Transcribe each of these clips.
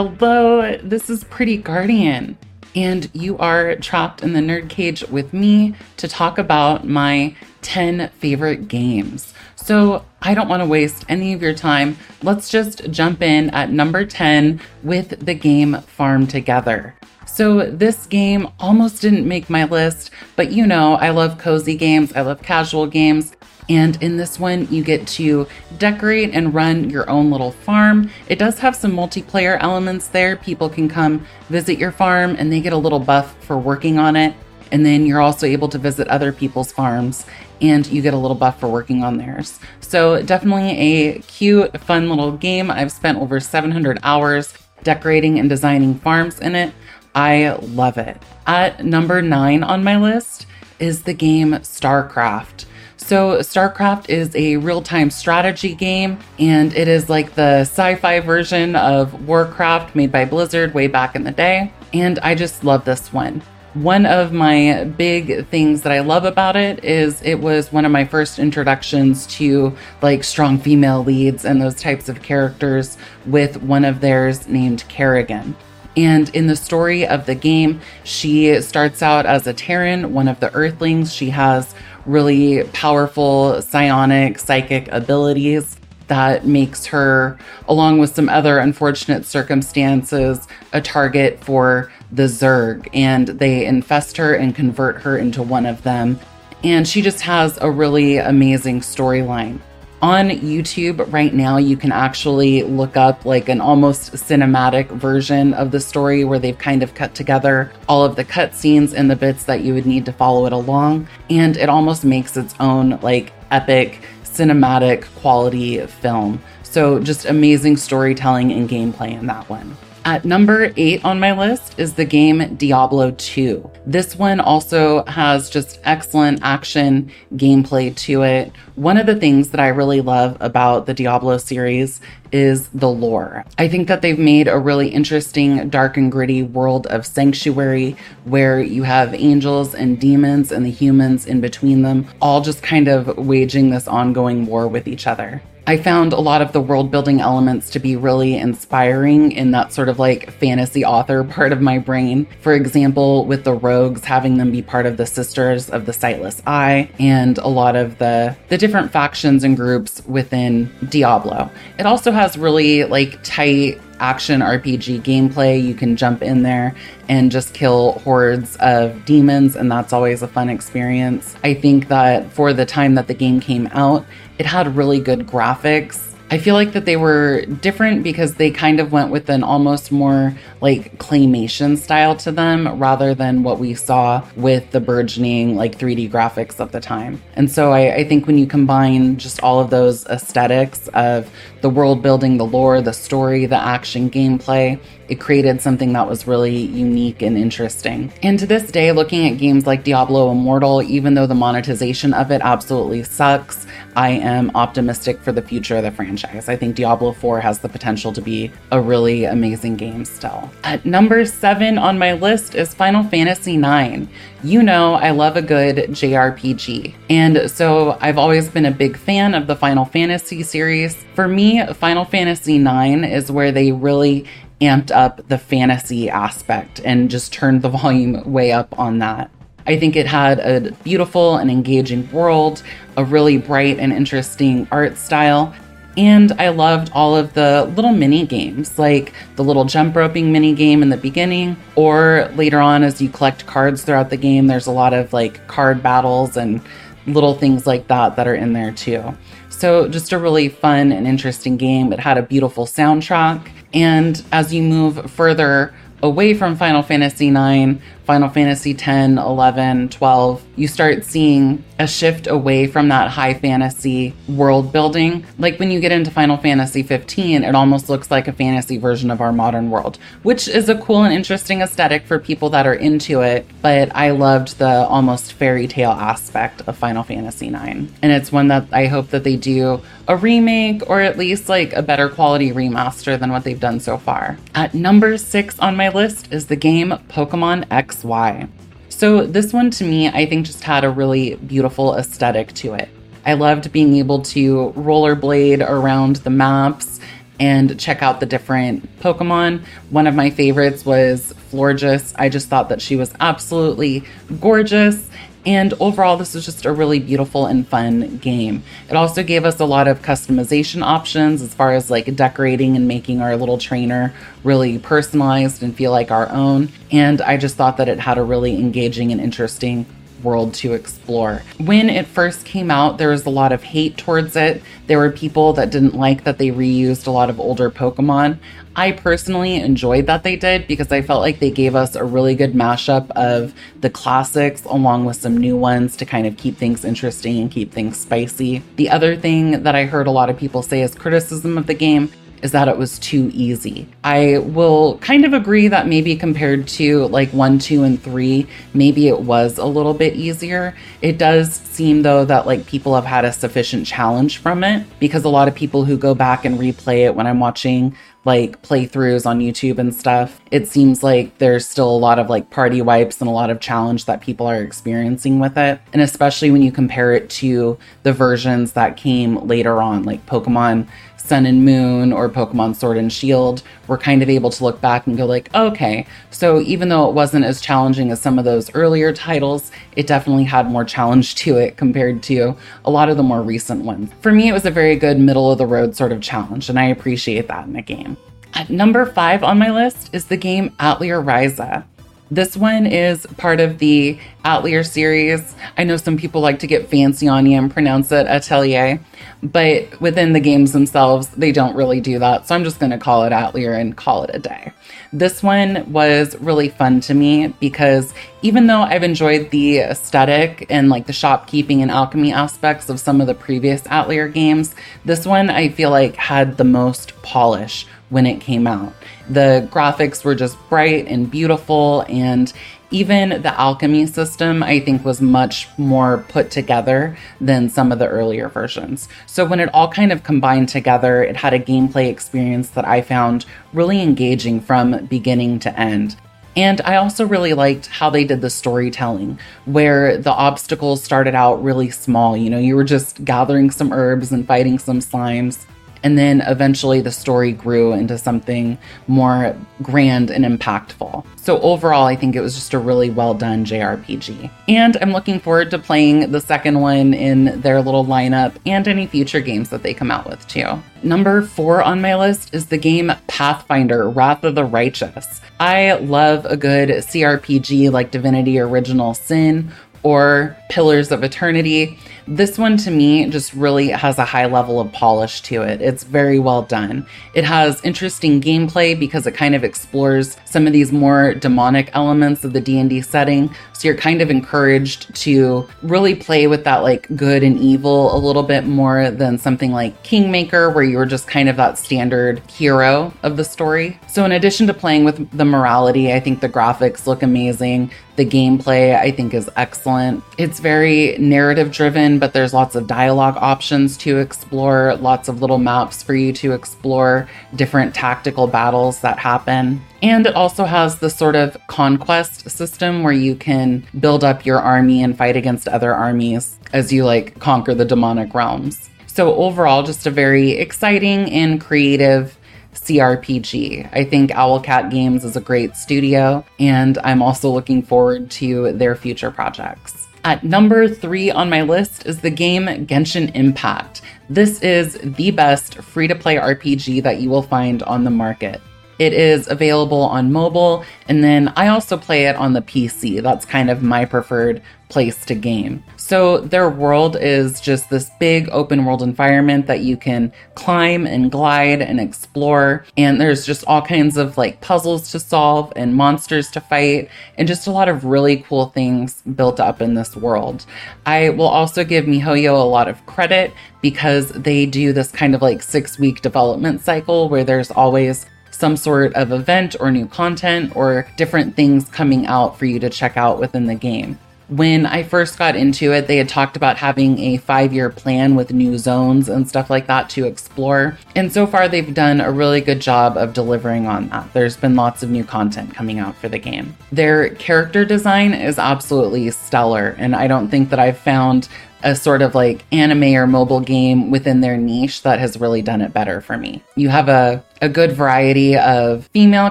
Hello, this is Pretty Guardian, and you are trapped in the nerd cage with me to talk about my 10 favorite games. So I don't want to waste any of your time. Let's just jump in at number 10 with the game Farm Together. So, this game almost didn't make my list, but you know, I love cozy games, I love casual games, and in this one, you get to decorate and run your own little farm. It does have some multiplayer elements there. People can come visit your farm and they get a little buff for working on it. And then you're also able to visit other people's farms and you get a little buff for working on theirs. So, definitely a cute, fun little game. I've spent over 700 hours decorating and designing farms in it. I love it. At number nine on my list is the game StarCraft. So, StarCraft is a real time strategy game, and it is like the sci fi version of Warcraft made by Blizzard way back in the day. And I just love this one. One of my big things that I love about it is it was one of my first introductions to like strong female leads and those types of characters with one of theirs named Kerrigan. And in the story of the game, she starts out as a Terran, one of the Earthlings. She has really powerful psionic psychic abilities that makes her, along with some other unfortunate circumstances, a target for the Zerg. And they infest her and convert her into one of them. And she just has a really amazing storyline on YouTube right now, you can actually look up like an almost cinematic version of the story where they've kind of cut together all of the cutscenes and the bits that you would need to follow it along. And it almost makes its own like epic cinematic quality film. So, just amazing storytelling and gameplay in that one. At number eight on my list is the game Diablo 2. This one also has just excellent action gameplay to it. One of the things that I really love about the Diablo series is the lore. I think that they've made a really interesting, dark and gritty world of sanctuary where you have angels and demons and the humans in between them, all just kind of waging this ongoing war with each other. I found a lot of the world building elements to be really inspiring in that sort of like fantasy author part of my brain. For example, with the rogues having them be part of the Sisters of the Sightless Eye and a lot of the the different factions and groups within Diablo. It also has really like tight action RPG gameplay. You can jump in there and just kill hordes of demons, and that's always a fun experience. I think that for the time that the game came out, it had really good graphics. I feel like that they were different because they kind of went with an almost more like claymation style to them rather than what we saw with the burgeoning like 3D graphics of the time. And so I, I think when you combine just all of those aesthetics of the world building, the lore, the story, the action, gameplay, it created something that was really unique and interesting. And to this day, looking at games like Diablo Immortal, even though the monetization of it absolutely sucks, I am optimistic for the future of the franchise. I think Diablo 4 has the potential to be a really amazing game still. At number seven on my list is Final Fantasy IX. You know, I love a good JRPG. And so I've always been a big fan of the Final Fantasy series. For me, Final Fantasy IX is where they really amped up the fantasy aspect and just turned the volume way up on that. I think it had a beautiful and engaging world, a really bright and interesting art style, and I loved all of the little mini games, like the little jump roping mini game in the beginning, or later on as you collect cards throughout the game, there's a lot of like card battles and little things like that that are in there too. So, just a really fun and interesting game. It had a beautiful soundtrack. And as you move further away from Final Fantasy IX, Final Fantasy 10, 11, 12, you start seeing a shift away from that high fantasy world building. Like when you get into Final Fantasy 15, it almost looks like a fantasy version of our modern world, which is a cool and interesting aesthetic for people that are into it. But I loved the almost fairy tale aspect of Final Fantasy 9. And it's one that I hope that they do a remake or at least like a better quality remaster than what they've done so far. At number six on my list is the game Pokemon XY. So, this one to me, I think just had a really beautiful aesthetic to it. I loved being able to rollerblade around the maps and check out the different Pokemon. One of my favorites was Florges. I just thought that she was absolutely gorgeous. And overall, this was just a really beautiful and fun game. It also gave us a lot of customization options as far as like decorating and making our little trainer really personalized and feel like our own. And I just thought that it had a really engaging and interesting world to explore. When it first came out, there was a lot of hate towards it. There were people that didn't like that they reused a lot of older Pokemon. I personally enjoyed that they did because I felt like they gave us a really good mashup of the classics along with some new ones to kind of keep things interesting and keep things spicy. The other thing that I heard a lot of people say as criticism of the game is that it was too easy. I will kind of agree that maybe compared to like one, two, and three, maybe it was a little bit easier. It does seem though that like people have had a sufficient challenge from it because a lot of people who go back and replay it when I'm watching like playthroughs on YouTube and stuff, it seems like there's still a lot of like party wipes and a lot of challenge that people are experiencing with it. And especially when you compare it to the versions that came later on, like Pokemon Sun and Moon or Pokemon Sword and Shield, we're kind of able to look back and go like, okay, so even though it wasn't as challenging as some of those earlier titles, it definitely had more challenge to it compared to a lot of the more recent ones. For me, it was a very good middle of the road sort of challenge, and I appreciate that in a game. At number five on my list is the game Atelier Ryza. This one is part of the Atelier series. I know some people like to get fancy on you and pronounce it Atelier, but within the games themselves, they don't really do that. So I'm just going to call it Atelier and call it a day. This one was really fun to me because even though I've enjoyed the aesthetic and like the shopkeeping and alchemy aspects of some of the previous Atelier games, this one I feel like had the most polish when it came out. The graphics were just bright and beautiful, and even the alchemy system, I think, was much more put together than some of the earlier versions. So, when it all kind of combined together, it had a gameplay experience that I found really engaging from beginning to end. And I also really liked how they did the storytelling, where the obstacles started out really small. You know, you were just gathering some herbs and fighting some slimes. And then eventually the story grew into something more grand and impactful. So overall, I think it was just a really well done JRPG. And I'm looking forward to playing the second one in their little lineup and any future games that they come out with too. Number four on my list is the game Pathfinder Wrath of the Righteous. I love a good CRPG like Divinity Original Sin or Pillars of Eternity. This one to me just really has a high level of polish to it. It's very well done. It has interesting gameplay because it kind of explores some of these more demonic elements of the D&D setting. So you're kind of encouraged to really play with that like good and evil a little bit more than something like Kingmaker where you're just kind of that standard hero of the story. So in addition to playing with the morality, I think the graphics look amazing. The gameplay I think is excellent. It's very narrative driven, but there's lots of dialogue options to explore, lots of little maps for you to explore different tactical battles that happen. And it also has the sort of conquest system where you can build up your army and fight against other armies as you like conquer the demonic realms. So overall, just a very exciting and creative CRPG. I think Owlcat Games is a great studio, and I'm also looking forward to their future projects. At number three on my list is the game Genshin Impact. This is the best free to play RPG that you will find on the market. It is available on mobile, and then I also play it on the PC. That's kind of my preferred place to game. So, their world is just this big open world environment that you can climb and glide and explore. And there's just all kinds of like puzzles to solve and monsters to fight, and just a lot of really cool things built up in this world. I will also give MiHoYo a lot of credit because they do this kind of like six week development cycle where there's always some sort of event or new content or different things coming out for you to check out within the game. When I first got into it, they had talked about having a five year plan with new zones and stuff like that to explore. And so far, they've done a really good job of delivering on that. There's been lots of new content coming out for the game. Their character design is absolutely stellar, and I don't think that I've found a sort of like anime or mobile game within their niche that has really done it better for me. You have a, a good variety of female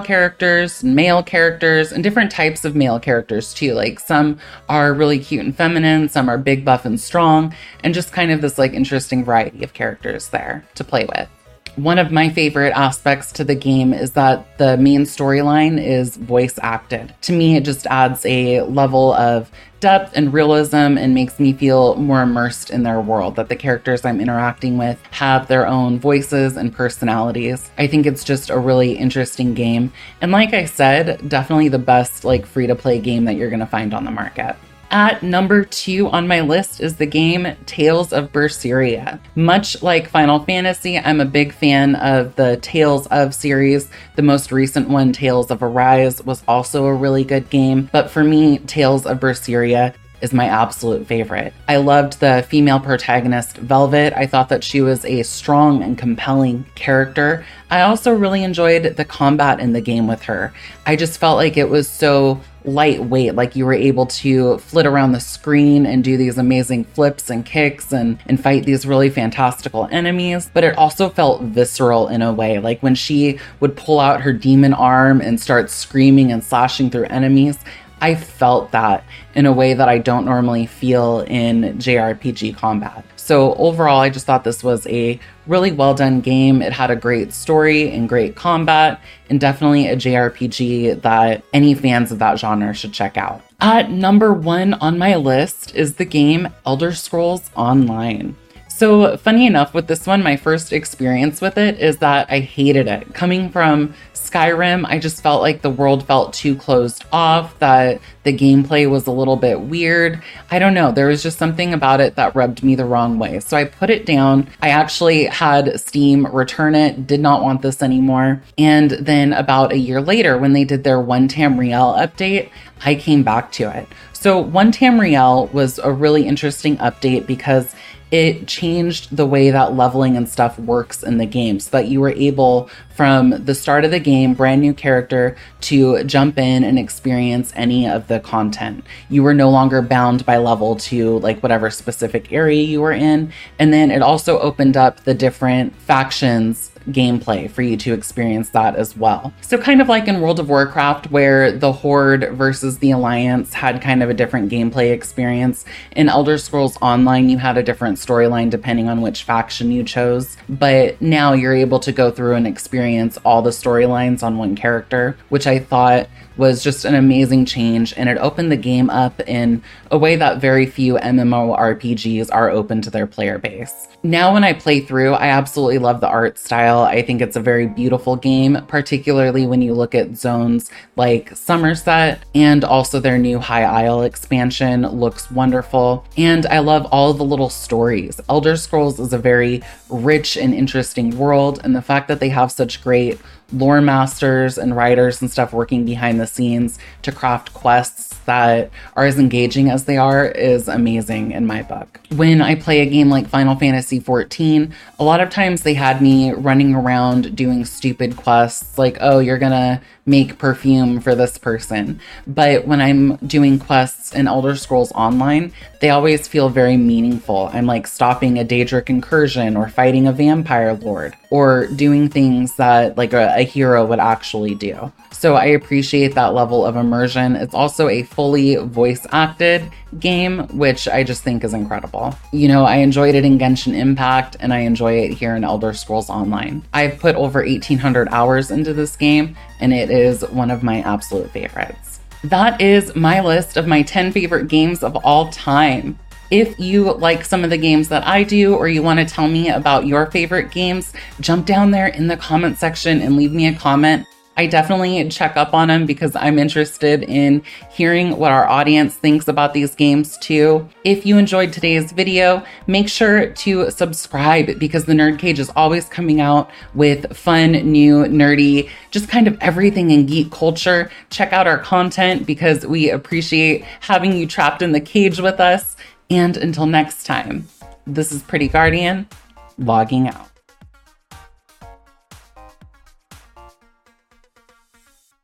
characters, male characters, and different types of male characters too. Like some are really cute and feminine, some are big, buff, and strong, and just kind of this like interesting variety of characters there to play with. One of my favorite aspects to the game is that the main storyline is voice acted. To me, it just adds a level of depth and realism and makes me feel more immersed in their world, that the characters I'm interacting with have their own voices and personalities. I think it's just a really interesting game. And like I said, definitely the best like free to play game that you're going to find on the market. At number two on my list is the game Tales of Berseria. Much like Final Fantasy, I'm a big fan of the Tales of series. The most recent one, Tales of Arise, was also a really good game, but for me, Tales of Berseria is my absolute favorite. I loved the female protagonist, Velvet. I thought that she was a strong and compelling character. I also really enjoyed the combat in the game with her. I just felt like it was so lightweight, like you were able to flit around the screen and do these amazing flips and kicks and, and fight these really fantastical enemies. But it also felt visceral in a way, like when she would pull out her demon arm and start screaming and slashing through enemies. I felt that in a way that I don't normally feel in JRPG combat. So, overall, I just thought this was a really well done game. It had a great story and great combat, and definitely a JRPG that any fans of that genre should check out. At number one on my list is the game Elder Scrolls Online. So, funny enough, with this one, my first experience with it is that I hated it. Coming from Skyrim, I just felt like the world felt too closed off, that the gameplay was a little bit weird. I don't know, there was just something about it that rubbed me the wrong way. So I put it down. I actually had Steam return it, did not want this anymore. And then about a year later, when they did their One Tamriel update, I came back to it. So One Tamriel was a really interesting update because it changed the way that leveling and stuff works in the game so that you were able from the start of the game brand new character to jump in and experience any of the content. You were no longer bound by level to like whatever specific area you were in and then it also opened up the different factions gameplay for you to experience that as well. So, kind of like in World of Warcraft, where the Horde versus the Alliance had kind of a different gameplay experience, in Elder Scrolls Online, you had a different storyline depending on which faction you chose. But now you're able to go through and experience all the storylines on one character, which I thought was just an amazing change and it opened the game up in a way that very few MMORPGs are open to their player base. Now, when I play through, I absolutely love the art style. I think it's a very beautiful game, particularly when you look at zones like Summerset and also their new High Isle expansion looks wonderful. And I love all the little stories. Elder Scrolls is a very rich and interesting world, and the fact that they have such great lore masters and writers and stuff working behind the scenes to craft quests that are as engaging as they are is amazing in my book. When I play a game like Final Fantasy XIV, a lot of times they had me running around doing stupid quests like, oh, you're gonna make perfume for this person. But when I'm doing quests in Elder Scrolls Online, they always feel very meaningful. I'm like stopping a Daedric incursion or fighting a vampire lord or doing things that like a, a hero would actually do. So I appreciate that level of immersion. It's also a fully voice acted game, which I just think is incredible. You know, I enjoyed it in Genshin Impact and I enjoy it here in Elder Scrolls Online. I've put over 1800 hours into this game and it is one of my absolute favorites. That is my list of my 10 favorite games of all time. If you like some of the games that I do, or you want to tell me about your favorite games, jump down there in the comment section and leave me a comment. I definitely check up on them because I'm interested in hearing what our audience thinks about these games too. If you enjoyed today's video, make sure to subscribe because the Nerd Cage is always coming out with fun, new, nerdy, just kind of everything in geek culture. Check out our content because we appreciate having you trapped in the cage with us. And until next time, this is Pretty Guardian logging out.